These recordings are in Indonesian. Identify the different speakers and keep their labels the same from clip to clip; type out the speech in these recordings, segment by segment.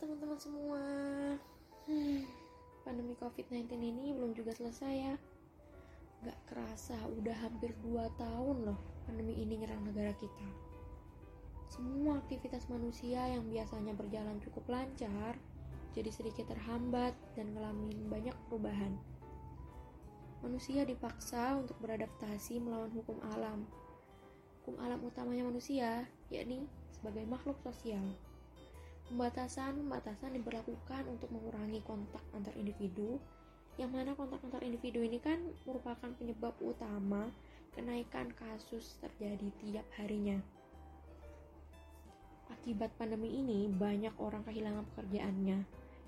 Speaker 1: teman-teman semua. Hmm, Pandemi COVID-19 ini belum juga selesai ya. Gak kerasa udah hampir 2 tahun loh pandemi ini nyerang negara kita. Semua aktivitas manusia yang biasanya berjalan cukup lancar Jadi sedikit terhambat dan ngalamin banyak perubahan. Manusia dipaksa untuk beradaptasi melawan hukum alam. Hukum alam utamanya manusia, yakni sebagai makhluk sosial Pembatasan-pembatasan diberlakukan untuk mengurangi kontak antar individu, yang mana kontak antar individu ini kan merupakan penyebab utama kenaikan kasus terjadi tiap harinya. Akibat pandemi ini, banyak orang kehilangan pekerjaannya,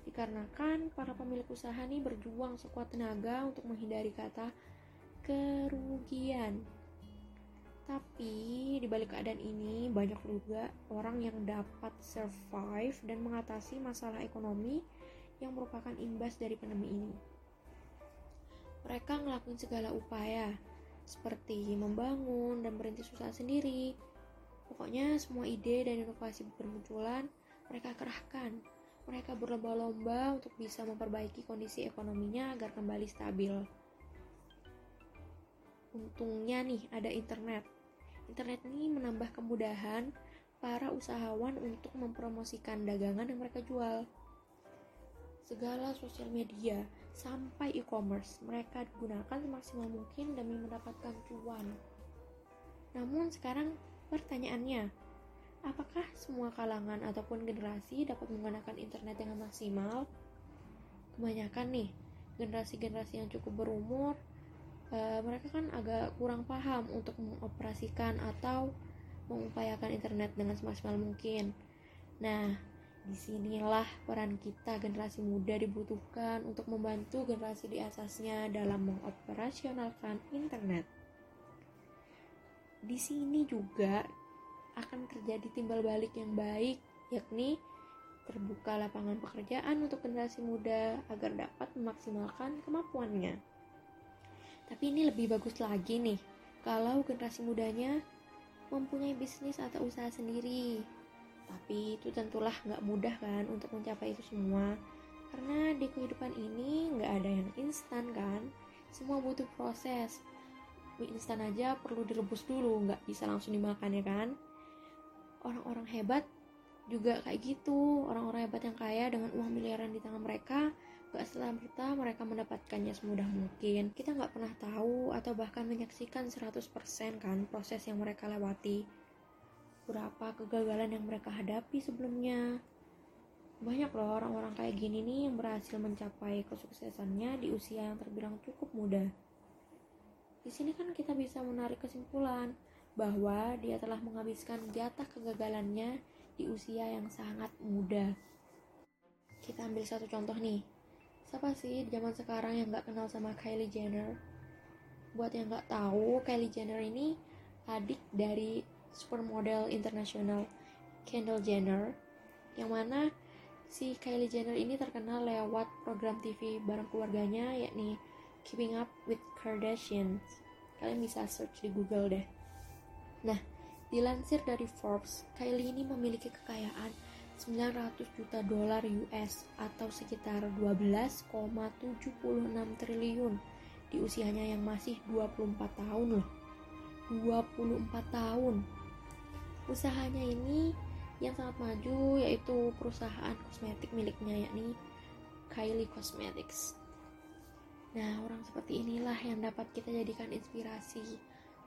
Speaker 1: dikarenakan para pemilik usaha ini berjuang sekuat tenaga untuk menghindari kata kerugian tapi di balik keadaan ini banyak juga orang yang dapat survive dan mengatasi masalah ekonomi yang merupakan imbas dari pandemi ini. Mereka ngelakuin segala upaya seperti membangun dan berhenti usaha sendiri. Pokoknya semua ide dan inovasi bermunculan mereka kerahkan. Mereka berlomba-lomba untuk bisa memperbaiki kondisi ekonominya agar kembali stabil. Untungnya nih ada internet. Internet ini menambah kemudahan para usahawan untuk mempromosikan dagangan yang mereka jual. Segala sosial media sampai e-commerce mereka gunakan semaksimal mungkin demi mendapatkan cuan. Namun sekarang pertanyaannya, apakah semua kalangan ataupun generasi dapat menggunakan internet dengan maksimal? Kebanyakan nih, generasi-generasi yang cukup berumur uh, mereka kan agak kurang paham untuk mengoperasikan atau mengupayakan internet dengan semaksimal mungkin. Nah, di sinilah peran kita generasi muda dibutuhkan untuk membantu generasi di atasnya dalam mengoperasionalkan internet. Di sini juga akan terjadi timbal balik yang baik, yakni terbuka lapangan pekerjaan untuk generasi muda agar dapat memaksimalkan kemampuannya. Tapi ini lebih bagus lagi nih, kalau generasi mudanya mempunyai bisnis atau usaha sendiri. Tapi itu tentulah nggak mudah kan untuk mencapai itu semua. Karena di kehidupan ini nggak ada yang instan kan. Semua butuh proses. Mie instan aja perlu direbus dulu, nggak bisa langsung dimakan ya kan. Orang-orang hebat juga kayak gitu. Orang-orang hebat yang kaya dengan uang miliaran di tangan mereka gak serta mereka mendapatkannya semudah mungkin. Kita nggak pernah tahu atau bahkan menyaksikan 100% kan proses yang mereka lewati. Berapa kegagalan yang mereka hadapi sebelumnya. Banyak loh orang-orang kayak gini nih yang berhasil mencapai kesuksesannya di usia yang terbilang cukup muda. Di sini kan kita bisa menarik kesimpulan bahwa dia telah menghabiskan jatah kegagalannya di usia yang sangat muda. Kita ambil satu contoh nih siapa sih zaman sekarang yang nggak kenal sama Kylie Jenner. Buat yang nggak tahu Kylie Jenner ini adik dari supermodel internasional Kendall Jenner yang mana si Kylie Jenner ini terkenal lewat program TV bareng keluarganya yakni Keeping Up with Kardashians. Kalian bisa search di Google deh. Nah dilansir dari Forbes Kylie ini memiliki kekayaan 900 juta dolar US atau sekitar 12,76 triliun di usianya yang masih 24 tahun loh. 24 tahun. Usahanya ini yang sangat maju yaitu perusahaan kosmetik miliknya yakni Kylie Cosmetics. Nah orang seperti inilah yang dapat kita jadikan inspirasi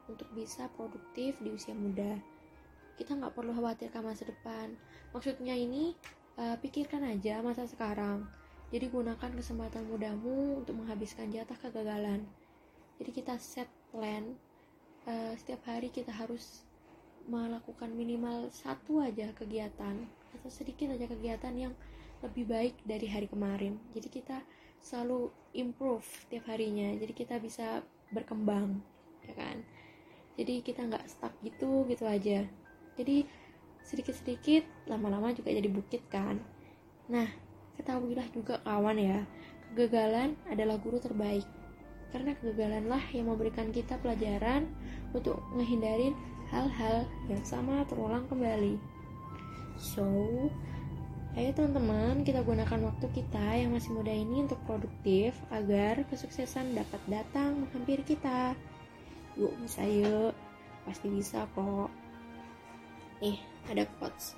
Speaker 1: untuk bisa produktif di usia muda kita nggak perlu khawatirkan masa depan. Maksudnya ini uh, pikirkan aja masa sekarang. Jadi gunakan kesempatan mudamu untuk menghabiskan jatah kegagalan. Jadi kita set plan uh, setiap hari kita harus melakukan minimal satu aja kegiatan atau sedikit aja kegiatan yang lebih baik dari hari kemarin. Jadi kita selalu improve setiap harinya. Jadi kita bisa berkembang ya kan? Jadi kita nggak stuck gitu gitu aja jadi sedikit-sedikit lama-lama juga jadi bukit kan nah ketahuilah juga kawan ya kegagalan adalah guru terbaik karena kegagalanlah yang memberikan kita pelajaran untuk menghindarin hal-hal yang sama terulang kembali so Ayo teman-teman, kita gunakan waktu kita yang masih muda ini untuk produktif agar kesuksesan dapat datang menghampiri kita. Yuk, bisa yuk. Pasti bisa kok. Nih, ada quotes.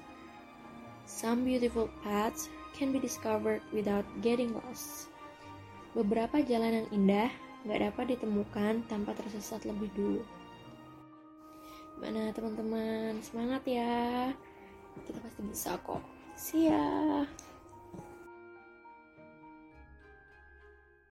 Speaker 1: Some beautiful paths can be discovered without getting lost. Beberapa jalan yang indah gak dapat ditemukan tanpa tersesat lebih dulu. Gimana teman-teman? Semangat ya. Kita pasti bisa kok. See ya.